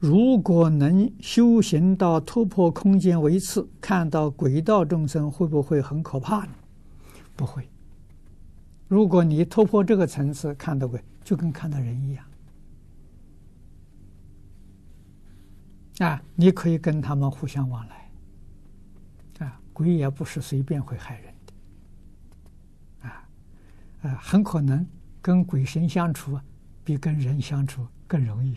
如果能修行到突破空间为次，看到鬼道众生，会不会很可怕呢？不会。如果你突破这个层次，看到鬼，就跟看到人一样。啊，你可以跟他们互相往来。啊，鬼也不是随便会害人的。啊，啊，很可能跟鬼神相处，比跟人相处更容易。